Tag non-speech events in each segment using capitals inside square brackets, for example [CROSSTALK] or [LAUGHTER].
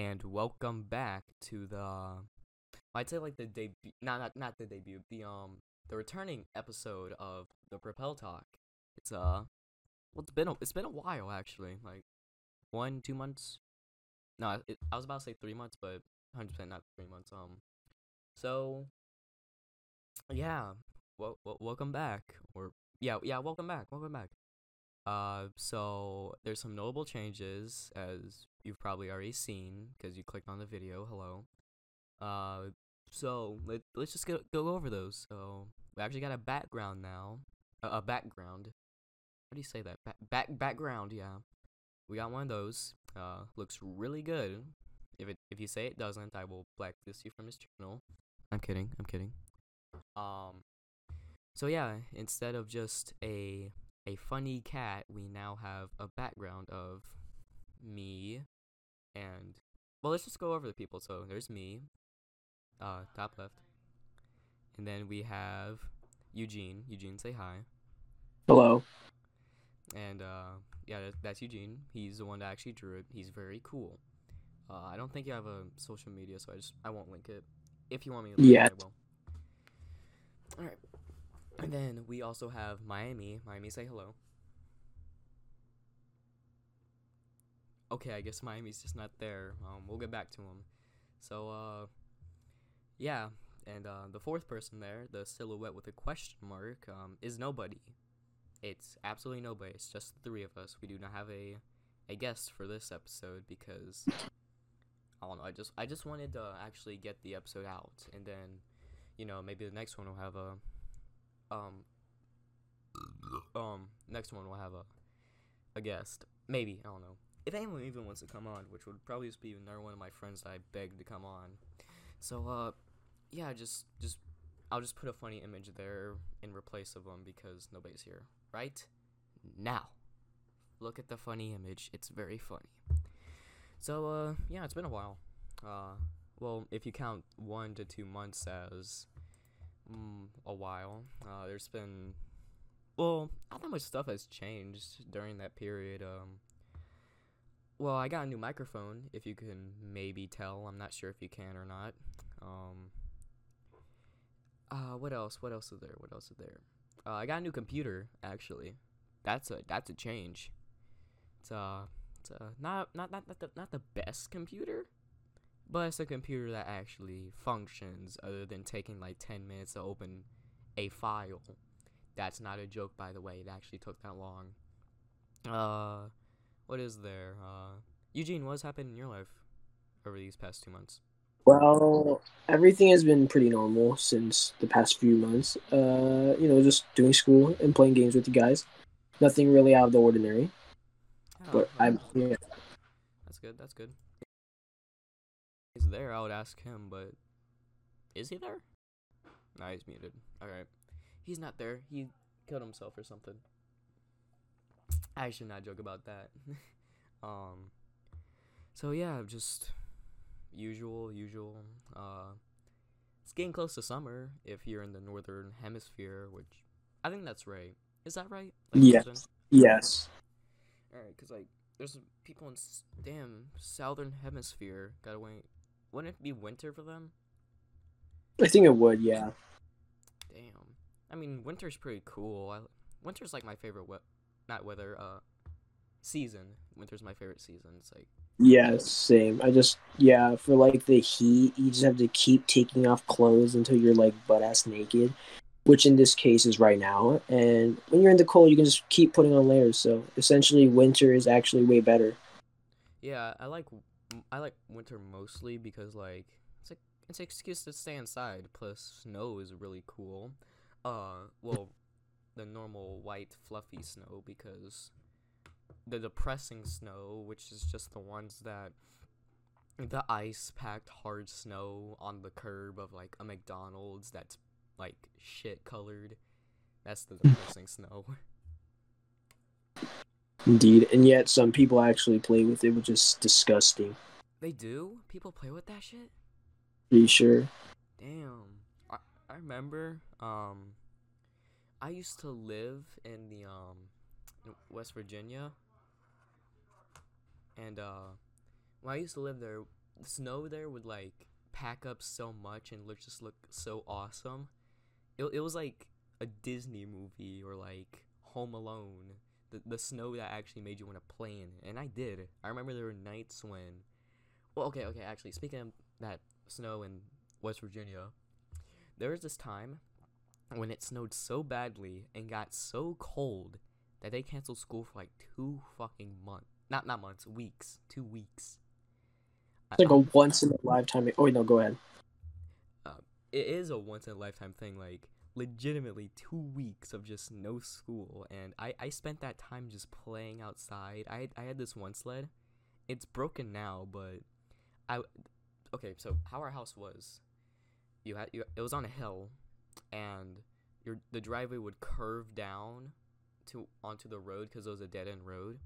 and welcome back to the. I'd say like the debut, not not not the debut, the um the returning episode of the Propel Talk. It's uh, well, it's been a, it's been a while actually, like one two months. No, it, I was about to say three months, but hundred percent not three months. Um, so yeah, well, welcome back, or yeah, yeah, welcome back, welcome back. Uh, so there's some notable changes as you've probably already seen because you clicked on the video. Hello. Uh, so let let's just go go over those. So we actually got a background now. Uh, a background. How do you say that? Back back background. Yeah, we got one of those. Uh, looks really good. If it if you say it doesn't, I will blacklist you from this channel. I'm kidding. I'm kidding. Um. So yeah, instead of just a a funny cat, we now have a background of me and well, let's just go over the people. So there's me, uh, top left, and then we have Eugene. Eugene, say hi. Hello. And uh, yeah, that's Eugene. He's the one that actually drew it. He's very cool. Uh, I don't think you have a social media, so I just I won't link it. If you want me to link Yeah. it, I will. All right. And then we also have Miami. Miami, say hello. Okay, I guess Miami's just not there. Um, we'll get back to him. So, uh, yeah, and uh, the fourth person there, the silhouette with a question mark, um, is nobody. It's absolutely nobody. It's just the three of us. We do not have a a guest for this episode because I don't know. I just I just wanted to actually get the episode out, and then, you know, maybe the next one will have a um um next one we'll have a a guest. Maybe I don't know. If anyone even wants to come on, which would probably just be another one of my friends that I begged to come on. So uh, yeah, just just I'll just put a funny image there in replace of them because nobody's here. Right now, look at the funny image. It's very funny. So uh, yeah, it's been a while. Uh, well, if you count one to two months as mm, a while, uh, there's been well, not that much stuff has changed during that period. Um, well, I got a new microphone. If you can maybe tell, I'm not sure if you can or not. Um, uh, what else? What else is there? What else is there? Uh, I got a new computer. Actually, that's a that's a change. It's uh, it's uh, not not not not the not the best computer, but it's a computer that actually functions. Other than taking like ten minutes to open a file. That's not a joke, by the way. It actually took that long. Uh, what is there? Uh, Eugene, what's happened in your life over these past two months? Well, everything has been pretty normal since the past few months. Uh, you know, just doing school and playing games with you guys. Nothing really out of the ordinary. But Oh, I'm yeah. That's good. That's good. He's there. I would ask him, but is he there? Nah, he's muted. All right, he's not there. He killed himself or something. I should not joke about that. [LAUGHS] um. So yeah, just usual, usual. Uh, it's getting close to summer if you're in the northern hemisphere, which I think that's right. Is that right? Yes. Susan? Yes. Alright, cause like there's people in damn southern hemisphere. Gotta wait. Wouldn't it be winter for them? I think it would. Yeah. Damn. I mean, winter's pretty cool. I, winter's like my favorite we- not weather uh season. Winter's my favorite season. It's like Yeah. Same. I just yeah for like the heat, you just have to keep taking off clothes until you're like butt ass naked, which in this case is right now. And when you're in the cold, you can just keep putting on layers. So essentially, winter is actually way better. yeah, I like I like winter mostly because like it's like it's an excuse to stay inside. Plus, snow is really cool. Uh, well, the normal white fluffy snow because the depressing snow, which is just the ones that the ice packed hard snow on the curb of like a McDonald's that's like shit colored. That's the [LAUGHS] depressing snow. Indeed, and yet some people actually play with it, which is disgusting. They do? People play with that shit? Pretty sure. Damn. I, I remember um I used to live in the um West Virginia. And uh when I used to live there, snow there would like pack up so much and look just look so awesome. It it was like a Disney movie or like Home Alone. The the snow that actually made you want to play in and I did. I remember there were nights when, well, okay, okay. Actually, speaking of that snow in West Virginia, there was this time when it snowed so badly and got so cold that they canceled school for like two fucking months. Not not months, weeks. Two weeks. It's like a once in a lifetime. Oh wait, no, go ahead. Uh, it is a once in a lifetime thing. Like legitimately two weeks of just no school, and I I spent that time just playing outside. I I had this one sled. It's broken now, but I okay. So how our house was, you had you it was on a hill, and your the driveway would curve down to onto the road because it was a dead end road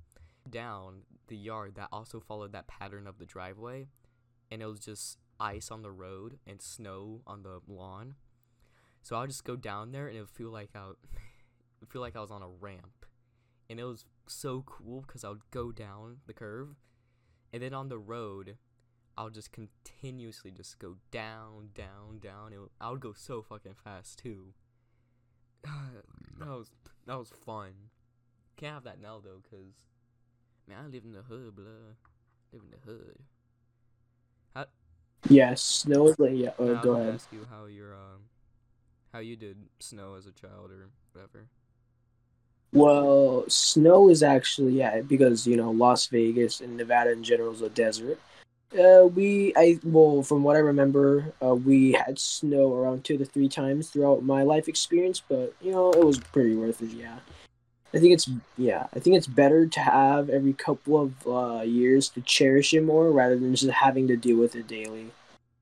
down the yard that also followed that pattern of the driveway and it was just ice on the road and snow on the lawn so i'll just go down there and it would feel like i would [LAUGHS] feel like i was on a ramp and it was so cool because i would go down the curve and then on the road i'll just continuously just go down down down it, i would go so fucking fast too [SIGHS] that was that was fun can't have that now though because Man, I live in the hood, blood. Live in the hood. How? Yes, like yeah. Oh, go ahead. Ask you how your um, how you did snow as a child or whatever. Well, snow is actually yeah because you know Las Vegas and Nevada in general is a desert. Uh, we I well from what I remember, uh, we had snow around two to three times throughout my life experience, but you know it was pretty worth it. Yeah, I think it's yeah I think it's better to have every couple of uh, years to cherish it more rather than just having to deal with it daily.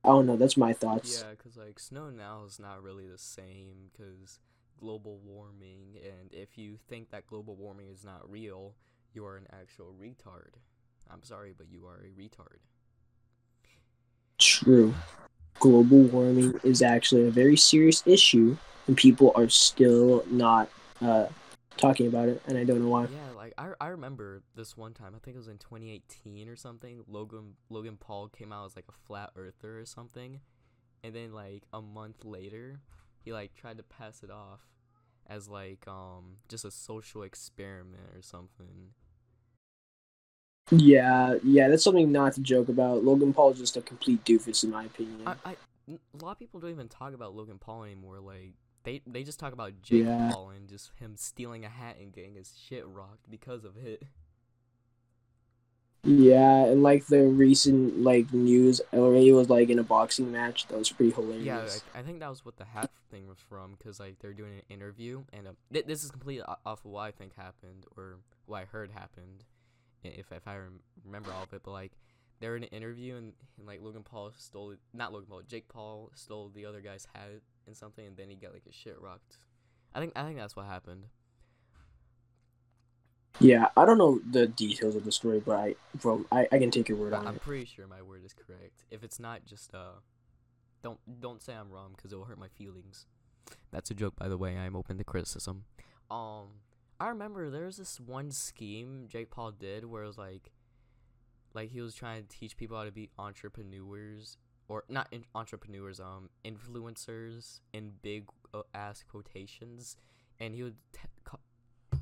I don't know. That's my thoughts. Yeah, cause like snow now is not really the same because global warming, and if you think that global warming is not real, you are an actual retard. I'm sorry, but you are a retard. True. Global warming is actually a very serious issue, and people are still not uh, talking about it, and I don't know why. Yeah, like I, I remember this one time. I think it was in 2018 or something. Logan Logan Paul came out as like a flat earther or something, and then like a month later, he like tried to pass it off as like um just a social experiment or something. Yeah, yeah, that's something not to joke about. Logan Paul is just a complete doofus, in my opinion. I, I a lot of people don't even talk about Logan Paul anymore. Like they they just talk about Jake Yeah. Paul and just him stealing a hat and getting his shit rocked because of it. [LAUGHS] Yeah, and like the recent like news, already was like in a boxing match. That was pretty hilarious. Yeah, like, I think that was what the hat thing was from, because like they're doing an interview, and uh, th- this is completely off of what I think happened or what I heard happened, if if I rem- remember all of it. But like they're in an interview, and, and like Logan Paul stole not Logan Paul, Jake Paul stole the other guy's hat and something, and then he got like his shit rocked. I think I think that's what happened. yeah. I don't know the details of the story, but I, bro, I, I can take your word on I'm it. pretty sure my word is correct. If it's not, just uh, don't don't say I'm wrong because it will hurt my feelings. That's a joke, by the way. I'm open to criticism. Um, I remember there was this one scheme Jake Paul did where it was like, like he was trying to teach people how to be entrepreneurs or not in- entrepreneurs, um, influencers in big uh, ass quotations, and he would.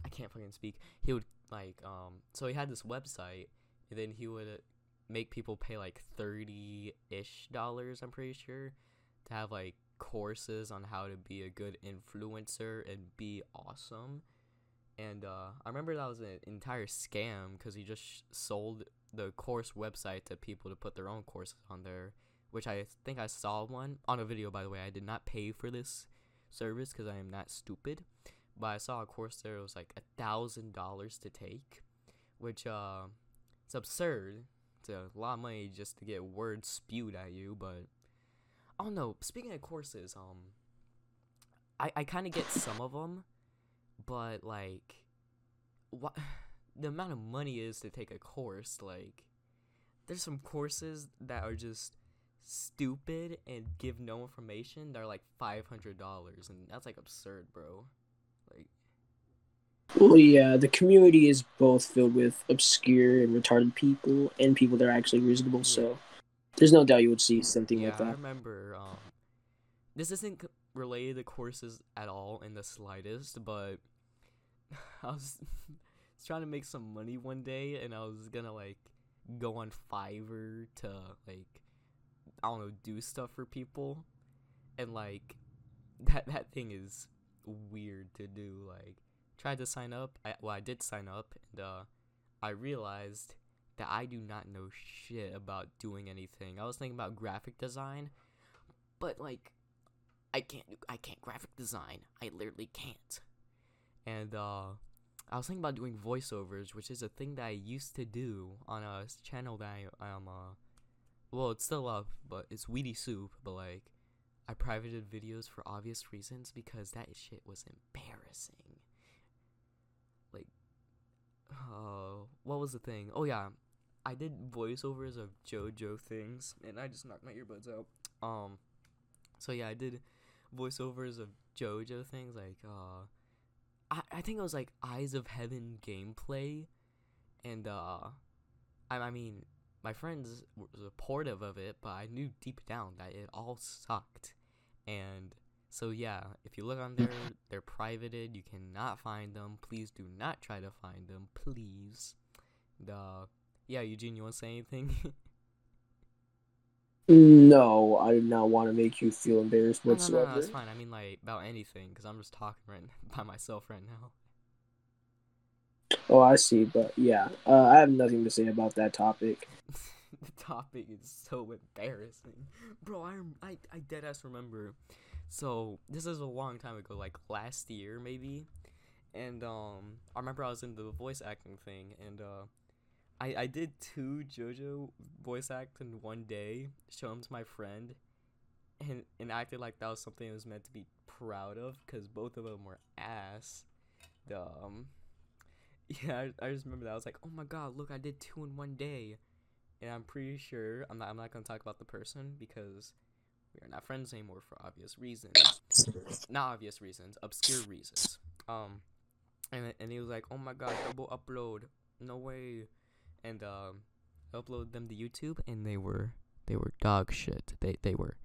I can't fucking speak. He would like um. So he had this website, and then he would make people pay like thirty ish dollars. I'm pretty sure to have like courses on how to be a good influencer and be awesome. And uh, I remember that was an entire scam because he just sh- sold the course website to people to put their own courses on there, which I think I saw one on a video. By the way, I did not pay for this service because I am not stupid, but I saw a course there. It was like a thousand dollars to take, which uh, it's absurd. It's a lot of money just to get words spewed at you, but I don't know. Speaking of courses, um, I I kind of get some of them, but like, what [SIGHS] the amount of money is to take a course, like, there's some courses that are just stupid and give no information. They're like five hundred dollars, and that's like absurd, bro. Like, Well, yeah, the community is both filled with obscure and retarded people and people that are actually reasonable. So There's no doubt you would see something yeah, like I remember. Um, this isn't related to courses at all in the slightest, but [LAUGHS] I was [LAUGHS] trying to make some money one day, and I was gonna like go on Fiverr to like I don't know do stuff for people, and like [LAUGHS] that that thing is weird to do. Like tried to sign up. I, well, I did sign up, and uh, I realized that I do not know shit about doing anything. I was thinking about graphic design, but like I can't I can't graphic design. I literally can't. And uh I was thinking about doing voiceovers, which is a thing that I used to do on a channel that I am uh well, it's still up, but it's Weedy Soup, but like I privated videos for obvious reasons because that shit was embarrassing. Like uh what was the thing? Oh yeah, I did voiceovers of JoJo things and I just knocked my earbuds out. Um so yeah, I did voiceovers of JoJo things like uh I, I think it was like Eyes of Heaven gameplay and uh I I mean my friends were supportive of it, but I knew deep down that it all sucked. And so yeah, if you look on there, [LAUGHS] they're privated. You cannot find them. Please do not try to find them, please. The yeah, Eugene, you want to say anything? [LAUGHS] No, I do not want to make you feel embarrassed no, no, no, whatsoever. no, that's fine. I mean like about anything, because I'm just talking right [LAUGHS] by myself right now. Oh, I see, but yeah, uh, I have nothing to say about that topic. [LAUGHS] the topic is so embarrassing, bro. I I I dead ass remember. So this is a long time ago, like last year maybe, and um I remember I was in the voice acting thing, and uh I I did two JoJo voice acts in one day, show them to my friend, and and acted like that was something I was meant to be proud of, cause both of them were ass. Um, [LAUGHS] yeah, I, I just remember that I was like, oh my god, look, I did two in one day and I'm pretty sure I'm not I'm not gonna talk about the person because we are not friends anymore for obvious reasons. Not obvious reasons, obscure reasons. Um, and and he was like, "Oh my god, double upload, no way," and um, upload them to YouTube, and they were they were dog shit. They they were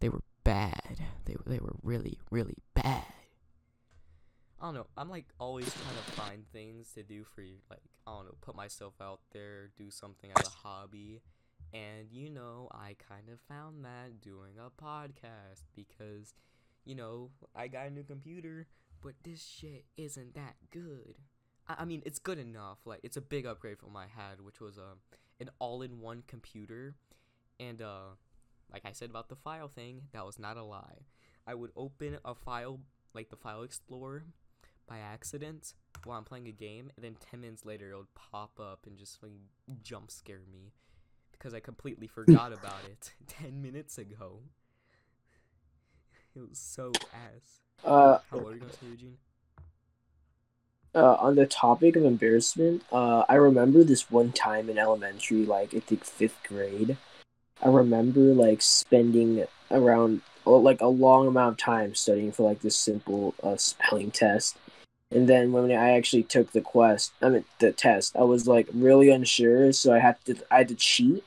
they were bad. They they were really really bad. I don't know. I'm like always trying to find things to do for you. Like I don't know, put myself out there, do something as a hobby. And you know, I kind of found that doing a podcast because, you know, I got a new computer, but this shit isn't that good. I, mean, it's good enough. Like it's a big upgrade from what I had, which was a an all-in-one computer. And uh, like I said about the file thing, that was not a lie. I would open a file like the file explorer by accident while I'm playing a game, and then 10 minutes later it would pop up and just like jump scare me because I completely forgot [LAUGHS] about it [LAUGHS] 10 minutes ago. It was so ass. Uh, How what were you gonna say, Eugene? Uh, on the topic of embarrassment, uh, I remember this one time in elementary, like I think fifth grade. I remember like spending around oh, like a long amount of time studying for like this simple uh, spelling test, and then when I actually took the quest, I mean the test, I was like really unsure, so I had to I had to cheat.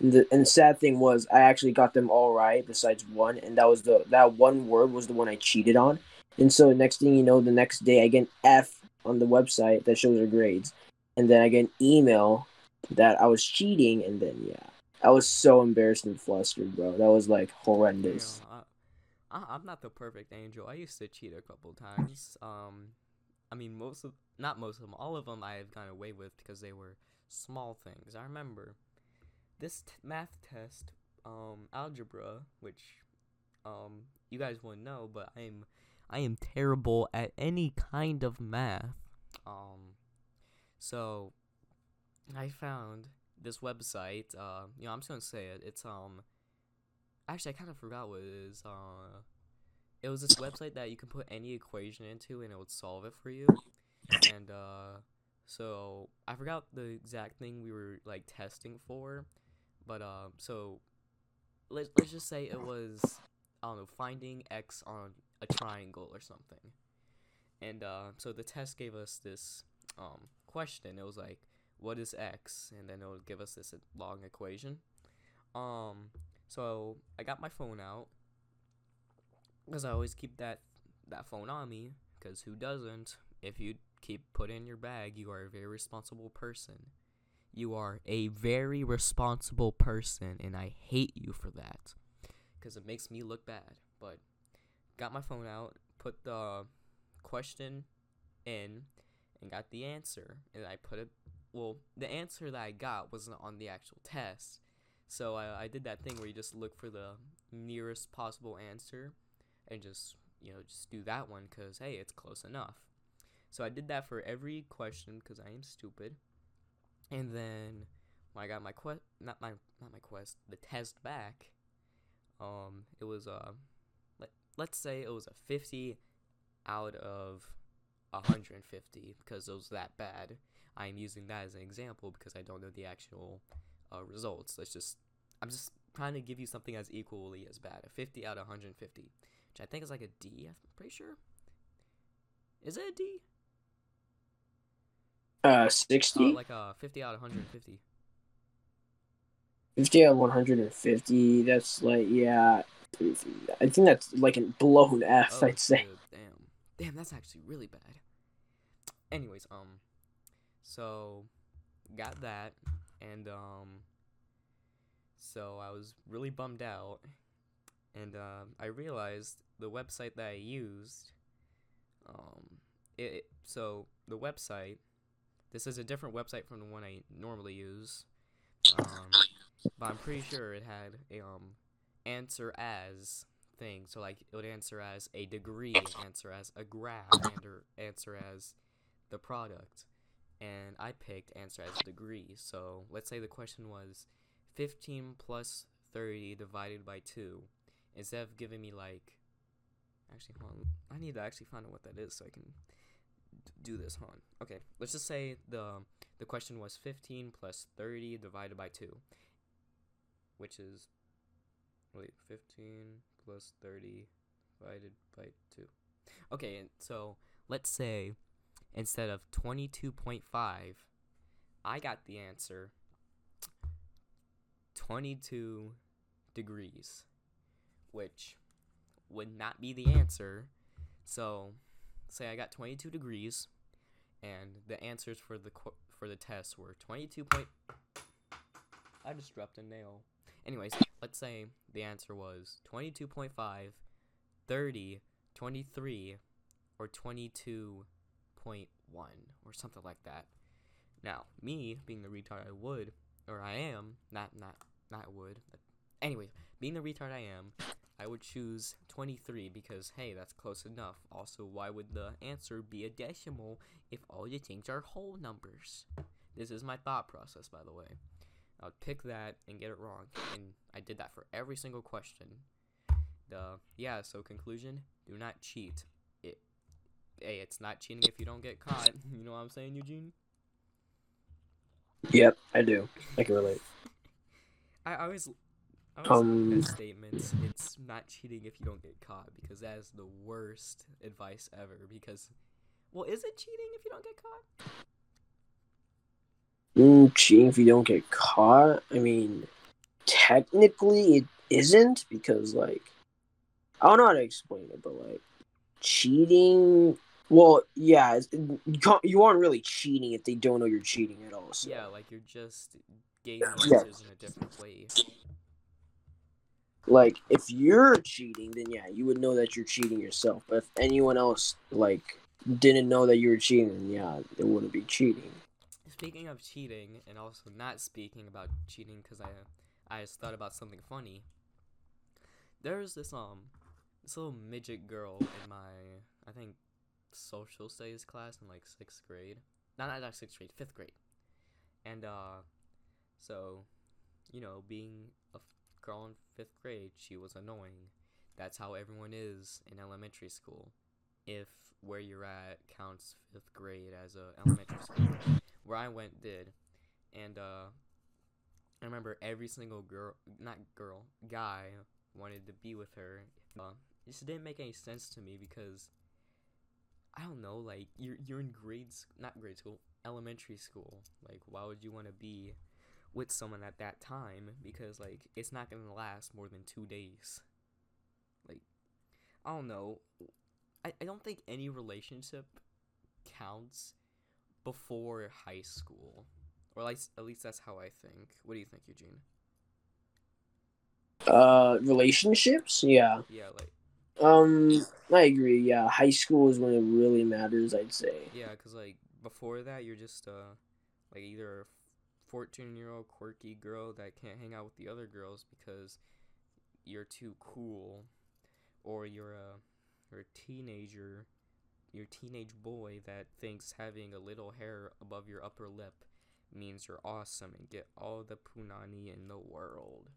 And the, and the sad thing was, I actually got them all right besides one, and that was the that one word was the one I cheated on. And so next thing you know, the next day I get an F on the website that shows our grades, and then I get an email that I was cheating, and then yeah, I was so embarrassed and flustered, bro. That was like horrendous. I, I'm not the perfect angel. I used to cheat a couple times. Um, I mean, most of not most of them, all of them I have gone away with because they were small things. I remember this t- math test, um, algebra, which, um, you guys wouldn't know, but I am, I am terrible at any kind of math. Um, so I found this website. Uh, you know, I'm just gonna say it. It's um, actually I kind of forgot what it is. Uh, it was this website that you can put any equation into and it would solve it for you. And uh, so I forgot the exact thing we were like testing for, but uh, so let's let's just say it was I don't know finding x on a triangle or something. And uh, so the test gave us this um question. It was like, what is x? And then it would give us this long equation. Um, so I got my phone out because I always keep that that phone on me. Because who doesn't? If you keep put in your bag, you are a very responsible person. You are a very responsible person, and I hate you for that because it makes me look bad. But got my phone out, put the question in, and got the answer, and I put it. Well, the answer that I got wasn't on the actual test, so I, I did that thing where you just look for the nearest possible answer, and just you know just do that one because hey, it's close enough. So I did that for every question because I am stupid. And then when I got my quest, not my not my quest, the test back, um, it was uh, let's say it was a fifty out of 150 because it was that bad. I'm using that as an example because I don't know the actual uh, results. Let's just I'm just trying to give you something as equally as bad. A 50 out of 150, which I think is like a D. I'm pretty sure. Is it a D? Uh, 60? Uh, like a 50 out of 150. 50 out of 150. That's like, yeah. I think that's like a below an F, Oh, I'd say. Damn. Damn, that's actually really bad. Anyways, um, so got that, and um, so I was really bummed out, and um, I realized the website that I used, um, it, it so the website, this is a different website from the one I normally use, um, but I'm pretty sure it had a um answer as thing. So like it would answer as a degree, answer as a graph, and or answer as the product. And I picked answer as degree. So let's say the question was 15 plus 30 divided by 2. Instead of giving me like actually hold on. I need to actually find out what that is so I can do this. Hold on. Okay, let's just say the the question was 15 plus 30 divided by 2, which is wait, 15 plus 30 divided by 2. Okay, and so let's say instead of 22.5, I got the answer 22 degrees, which would not be the answer. So, say I got 22 degrees, and the answers for the qu- for the test were 22 point. I just dropped a nail. Anyways, let's say the answer was 22.5, 30, 23, or 22.1, or something like that. Now, me being the retard I would, or I am, not not not would. But anyway, being the retard I am, I would choose 23 because hey, that's close enough. Also, why would the answer be a decimal if all the things are whole numbers? This is my thought process, by the way. I would pick that and get it wrong, and I did that for every single question. The yeah, so conclusion: do not cheat. It, hey, it's not cheating if you don't get caught. [LAUGHS] You know what I'm saying, Eugene? Yep, I do. I can relate. I, always, I always Um, um, statements. It's not cheating if you don't get caught because that is the worst advice ever. Because, well, is it cheating if you don't get caught? Cheating if you don't get caught. I mean, technically it isn't because like I don't know how to explain it, but like cheating. Well, yeah, you aren't really cheating if they don't know you're cheating at all. So. Yeah, like you're just getting Yeah. answers in a different way. Like if you're cheating, then yeah, you would know that you're cheating yourself. But if anyone else like didn't know that you were cheating, then yeah, it wouldn't be cheating. Speaking of cheating, and also not speaking about cheating, because I, I just thought about something funny. There's this um, this little midget girl in my, I think, social studies class in like sixth grade. Not not sixth grade, fifth grade. And uh, so, you know, being a f- girl in fifth grade, she was annoying. That's how everyone is in elementary school. If where you're at counts fifth grade as a elementary school where I went did, and uh, I remember every single girl, not girl, guy wanted to be with her. Uh, it just didn't make any sense to me because I don't know, like you're you're in grade, sc- not grade school, elementary school. Like, why would you want to be with someone at that time because like it's not gonna last more than two days. Like, I don't know. I, I don't think any relationship counts before high school. Or like at least that's how I think. What do you think, Eugene? Uh, relationships, yeah. Yeah, like Um, I agree. Yeah, high school is when it really matters. I'd say. yeah, cause like before that you're just uh like either a fourteen year old quirky girl that can't hang out with the other girls because you're too cool, or you're a you're a teenager, you're teenage boy that thinks having a little hair above your upper lip means you're awesome and get all the punani in the world.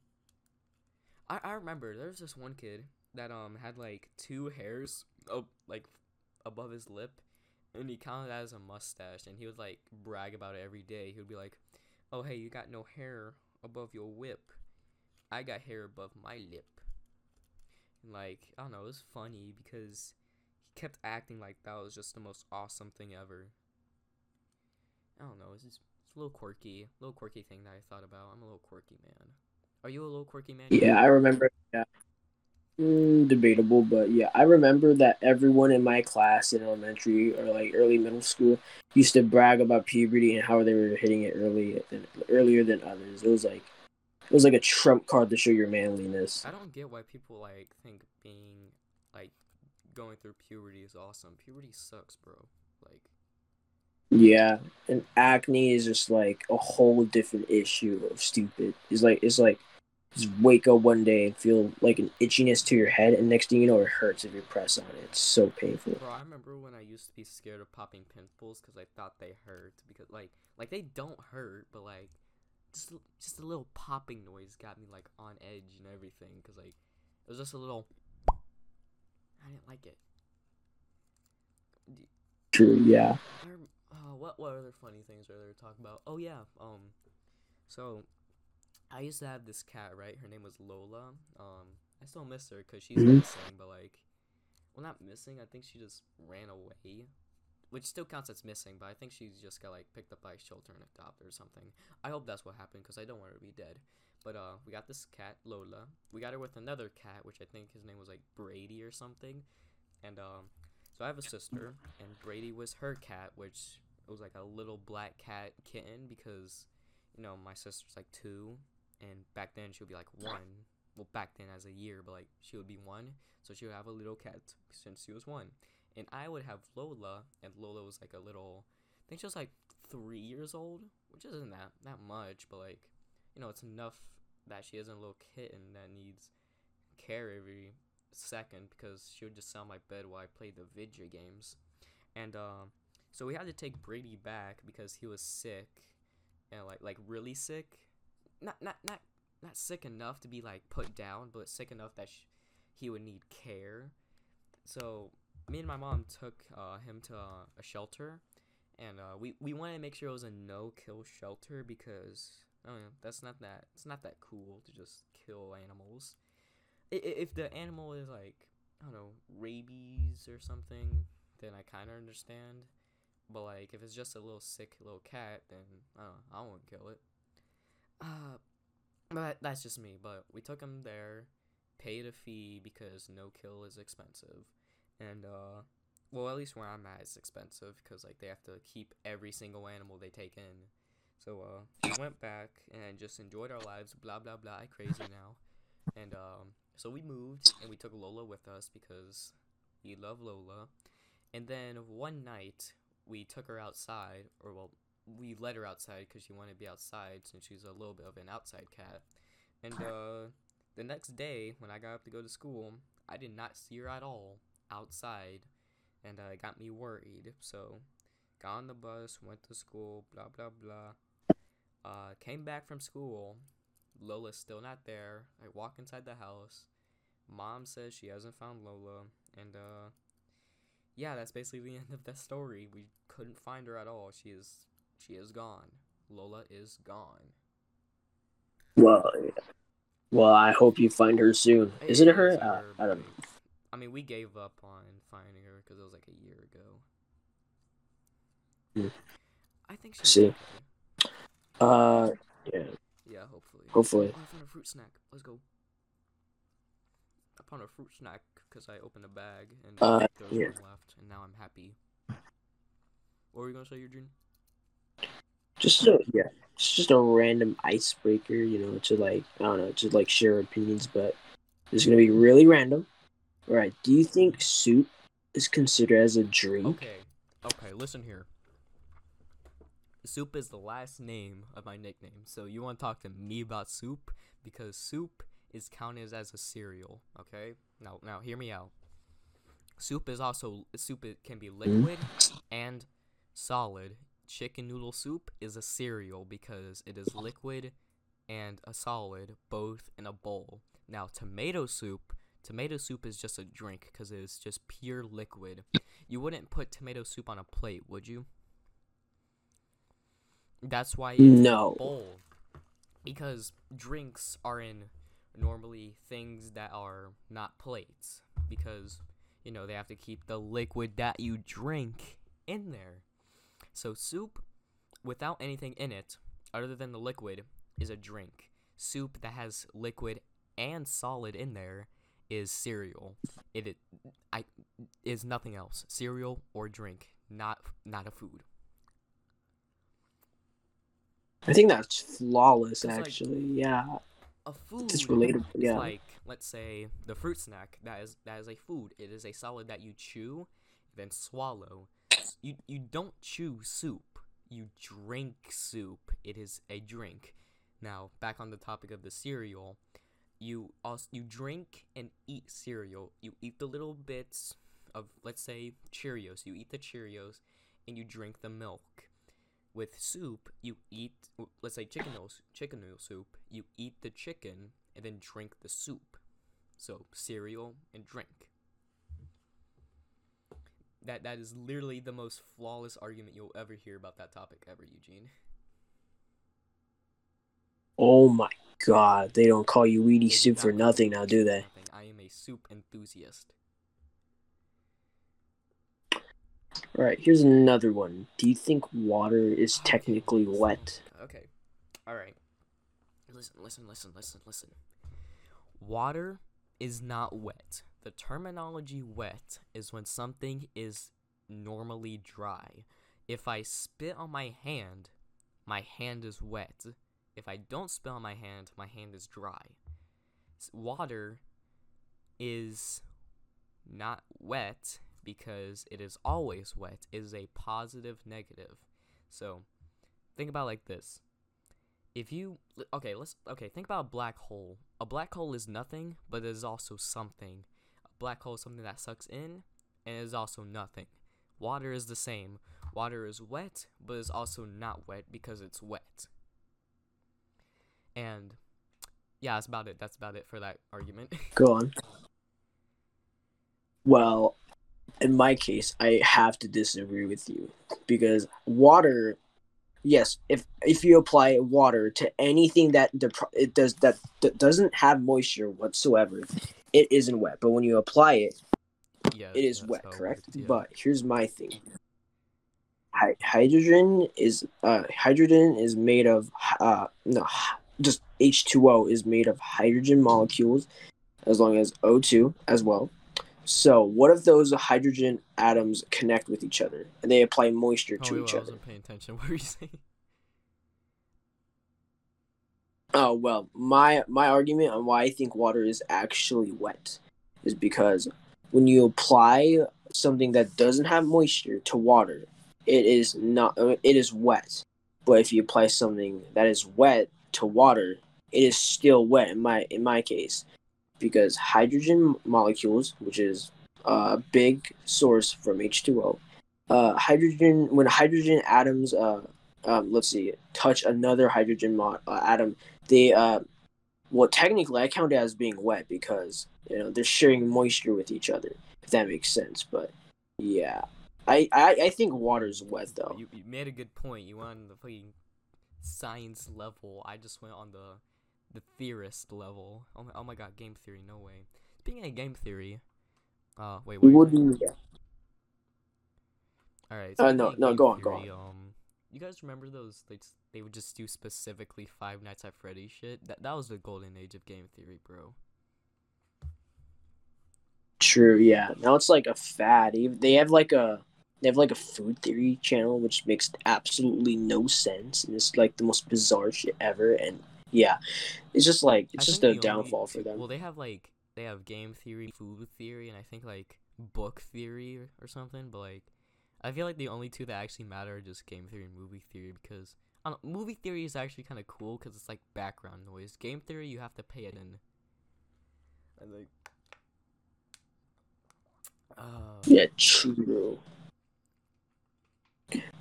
I, I remember there was this one kid that um had like two hairs up like above his lip and he counted that as a mustache and he would like brag about it every day. He would be like, Oh hey, you got no hair above your whip. I got hair above my lip. And like, I don't know, it was funny because kept acting like that was just the most awesome thing ever. I don't know, it's just it's a little quirky, little quirky thing that I thought about. I'm a little quirky man. Are you a little quirky man? Yeah, I remember. Yeah. Mm, debatable, but yeah, I remember that everyone in my class in elementary or like early middle school used to brag about puberty and how they were hitting it early than, earlier than others. It was like it was like a trump card to show your manliness. I don't get why people like think being like going through puberty is awesome. Puberty sucks, bro. Like Yeah, and acne is just like a whole different issue of stupid. It's like it's like just wake up one day and feel like an itchiness to your head, and next thing you know, it hurts if you press on it. It's so painful. Bro, I remember when I used to be scared of popping pimples because I thought they hurt. Because like, like they don't hurt, but like, just just a little popping noise got me like on edge and everything. Because like, it was just a little. I didn't like it. True. Yeah. Uh, what what other funny things are there to talk about? Oh yeah, um, so I used to have this cat, right? Her name was Lola. Um, I still miss her because she's Mhm. missing, but like, well, not missing. I think she just ran away, which still counts as missing. But I think she just got like picked up by a shelter and adopted or something. I hope that's what happened because I don't want her to be dead. But uh, we got this cat Lola. We got her with another cat, which I think his name was like Brady or something. And um, so I have a sister, and Brady was her cat, which it was like a little black cat kitten because, you know, my sister's like two, and back then she would be like one. Well, back then as a year, but like she would be one, so she would have a little cat since she was one, and I would have Lola, and Lola was like a little, I think she was like three years old, which isn't that that much, but like, you know, it's enough that she isn't a little kitten that needs care every second because she would just sit on my bed while I played the video games, and um, so we had to take Brady back because he was sick, and like like really sick, not not not not sick enough to be like put down, but sick enough that sh- he would need care. So me and my mom took uh, him to uh, a shelter, and uh, we we wanted to make sure it was a no kill shelter because I that's not that it's not that cool to just kill animals. If the animal is like I don't know rabies or something, then I kind of understand. But like if it's just a little sick little cat, then I don't know, I won't kill it. Uh, but that's just me. But we took him there, paid a fee because no kill is expensive, and uh, well at least where I'm at it's expensive because like they have to keep every single animal they take in. So uh, we went back and just enjoyed our lives. Blah blah blah. Crazy [LAUGHS] now, and um, so we moved and we took Lola with us because we love Lola. And then one night we took her outside, or well, we let her outside because she wanted to be outside since she's a little bit of an outside cat. And uh, the next day, when I got up to go to school, I did not see her at all outside, and uh, it got me worried. So, got on the bus, went to school, blah blah blah. Uh, came back from school. Lola's still not there. I walk inside the house. Mom says she hasn't found Lola, and uh, yeah, that's basically the [LAUGHS] end of the story. We couldn't find her at all. She is she is gone. Lola is gone. Well, well, I hope you find her soon. Isn't it her? Uh, I don't know. I mean, we gave up on finding her because it was like a year ago. Hmm. I think she's See. okay. Uh, Yeah. Yeah, hopefully. Hopefully. Oh, I found a fruit snack. Let's go. I found a fruit snack because I opened a bag and Uh, there was yeah. one left, and now I'm happy. What were you gonna say, Eugene? Just a, yeah, it's just a random icebreaker, you know, to like I don't know, to like share opinions, but it's gonna be really random. Right, do you think soup is considered as a drink? Okay, okay, listen here. Soup is the last name of my nickname, so you want to talk to me about soup because soup is counted as a cereal. Okay, now now hear me out. Soup is also soup. It can be liquid and solid. Chicken noodle soup is a cereal because it is liquid and a solid both in a bowl. Now tomato soup, tomato soup is just a drink because it is just pure liquid. You wouldn't put tomato soup on a plate, would you? That's why it's No. a bowl. Because drinks are in normally things that are not plates. Because, you know, they have to keep the liquid that you drink in there. So soup without anything in it other than the liquid is a drink. Soup that has liquid and solid in there is cereal. It, it I is nothing else. Cereal or drink, not not a food. I think that's flawless, It's like- actually. yeah, A food it's relatable. Yeah, like let's say the fruit snack that is that is a food. It is a solid that you chew, then swallow. You you don't chew soup. You drink soup. It is a drink. Now back on the topic of the cereal, you also you drink and eat cereal. You eat the little bits of let's say Cheerios. You eat the Cheerios and you drink the milk. With soup, you eat let's say chicken noodle, chicken noodle soup. You eat the chicken and then drink the soup. So cereal and drink. That that is literally the most flawless argument you'll ever hear about that topic ever, Eugene. Oh my god, they don't call you weedy soup for nothing now, do they? I am a soup enthusiast. All right, here's another one. Do you think water is technically wet? Okay. All right. Listen, listen, listen, listen, listen. Water is not wet. The terminology wet is when something is normally dry. If I spit on my hand, my hand is wet. If I don't on my hand, my hand is dry. Water is not wet because it is always wet. It is a positive negative. So, think about it like this. If you okay, let's okay, think about a black hole. A black hole is nothing, but it is also something. A black hole is something that sucks in and is also nothing. Water is the same. Water is wet, but is also not wet because it's wet. And yeah, that's about it. That's about it for that argument. [LAUGHS] Go on. Well, in my case, I have to disagree with you because water, yes, if if you apply water to anything that dep- it does that, that doesn't have moisture whatsoever, it isn't wet. But when you apply it, yeah, it is wet, it correct? yeah. But here's my thing. Hy- hydrogen is uh hydrogen is made of uh no just H2O is made of hydrogen molecules as long as O2 as well. So what if those hydrogen atoms connect with each other and they apply moisture Oh, to wait, each I other? wasn't paying attention. [LAUGHS] What were you saying? Oh well, my my argument on why I think water is actually wet is because when you apply something that doesn't have moisture to water, it is not it is wet. But if you apply something that is wet to water, it is still wet in my in my case. Because hydrogen molecules, which is a big source from H2O, uh, hydrogen when hydrogen atoms uh, um, let's see touch another hydrogen mo- uh, atom they uh well technically i count it as being wet because you know they're sharing moisture with each other if that makes sense but yeah. I i, I think water's wet though. You, you made a good point. You went on the fucking science level. I just went on the the theorist level. Oh my, oh my god, game theory, no way. Speaking of game theory, uh, wait, we wait. wouldn't yeah. All right. Uh, speaking no, no, go on, go on. Um, you guys remember those? Like s- they would just do specifically Five Nights at Freddy's shit. That that was the golden age of game theory, bro. True, yeah. Now it's like a fad. They have like a they have like a food theory channel which makes absolutely no sense and it's like the most bizarre shit ever and yeah. It's just like it's I just a the only downfall for them. Well, they have like they have game theory, food theory, and I think like book theory or, or something. But like, I feel like the only two that actually matter are just game theory and movie theory because I movie theory is actually kind of cool because it's like background noise. Game theory you have to pay it in. And like, uh, Yeah, true.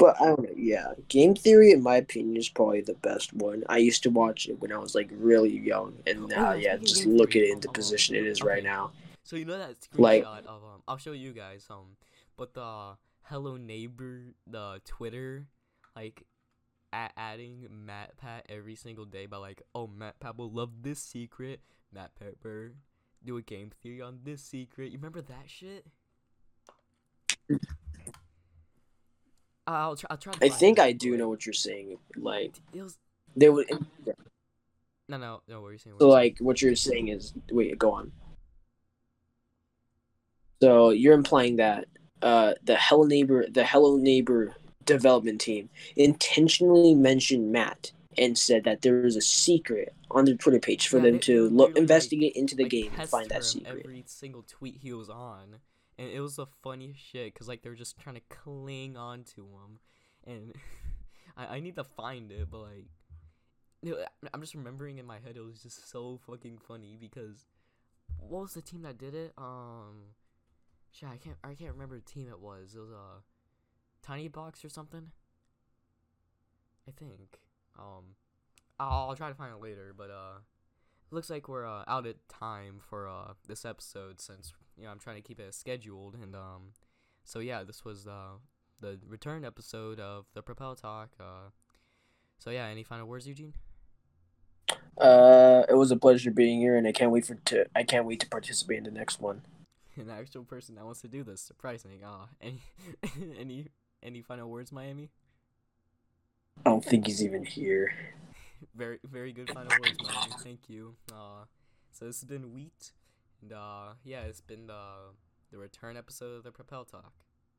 But I don't know. Yeah, game theory, in my opinion, is probably the best one. I used to watch it when I was like really young, and now, yeah, yeah, just look at it in the position it is okay. right now. So you know that screenshot Like- of um I'll show you guys um but the hello neighbor the Twitter like a- adding MatPat every single day by like oh MatPat will love this secret Matt Pepper do a game theory on this secret you remember that shit I'll try I'll try to I think I do know what you're saying. Like was they would. no no no what were you saying What So you saying? like what you're saying is wait, go on. So you're implying that uh the Hello Neighbor the Hello Neighbor development team intentionally mentioned Matt and said that there was a secret on their Twitter page for Yeah, them to look like- investigate into the like, game and find that secret. Every single tweet he was on, and it was the funniest shit because like they were just trying to cling on to him, and [LAUGHS] I I need to find it, but like, I'm just remembering in my head it was just so fucking funny because what was the team that did it? Um, shit, I can't I can't remember the team it was. It was a tinyBuild or something. I think. Um, I'll, I'll try to find it later, but uh looks like we're uh, out of time for uh, this episode since you know I'm trying to keep it scheduled and um so yeah this was uh, the return episode of the Propel Talk uh so yeah any final words Eugene? Uh, it was a pleasure being here, and I can't wait for to I can't wait to participate in the next one. [LAUGHS] an actual person that wants to do this surprising uh [LAUGHS] any [LAUGHS] any any final words Miami? I don't think he's even here. very very good final words Miami. Thank you. Uh so this has been Wheat and uh yeah it's been the the return episode of the Propel Talk